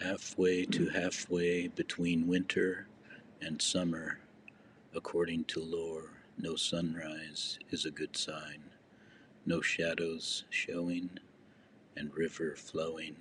Halfway to halfway between winter and summer, according to lore, no sunrise is a good sign, no shadows showing, and river flowing.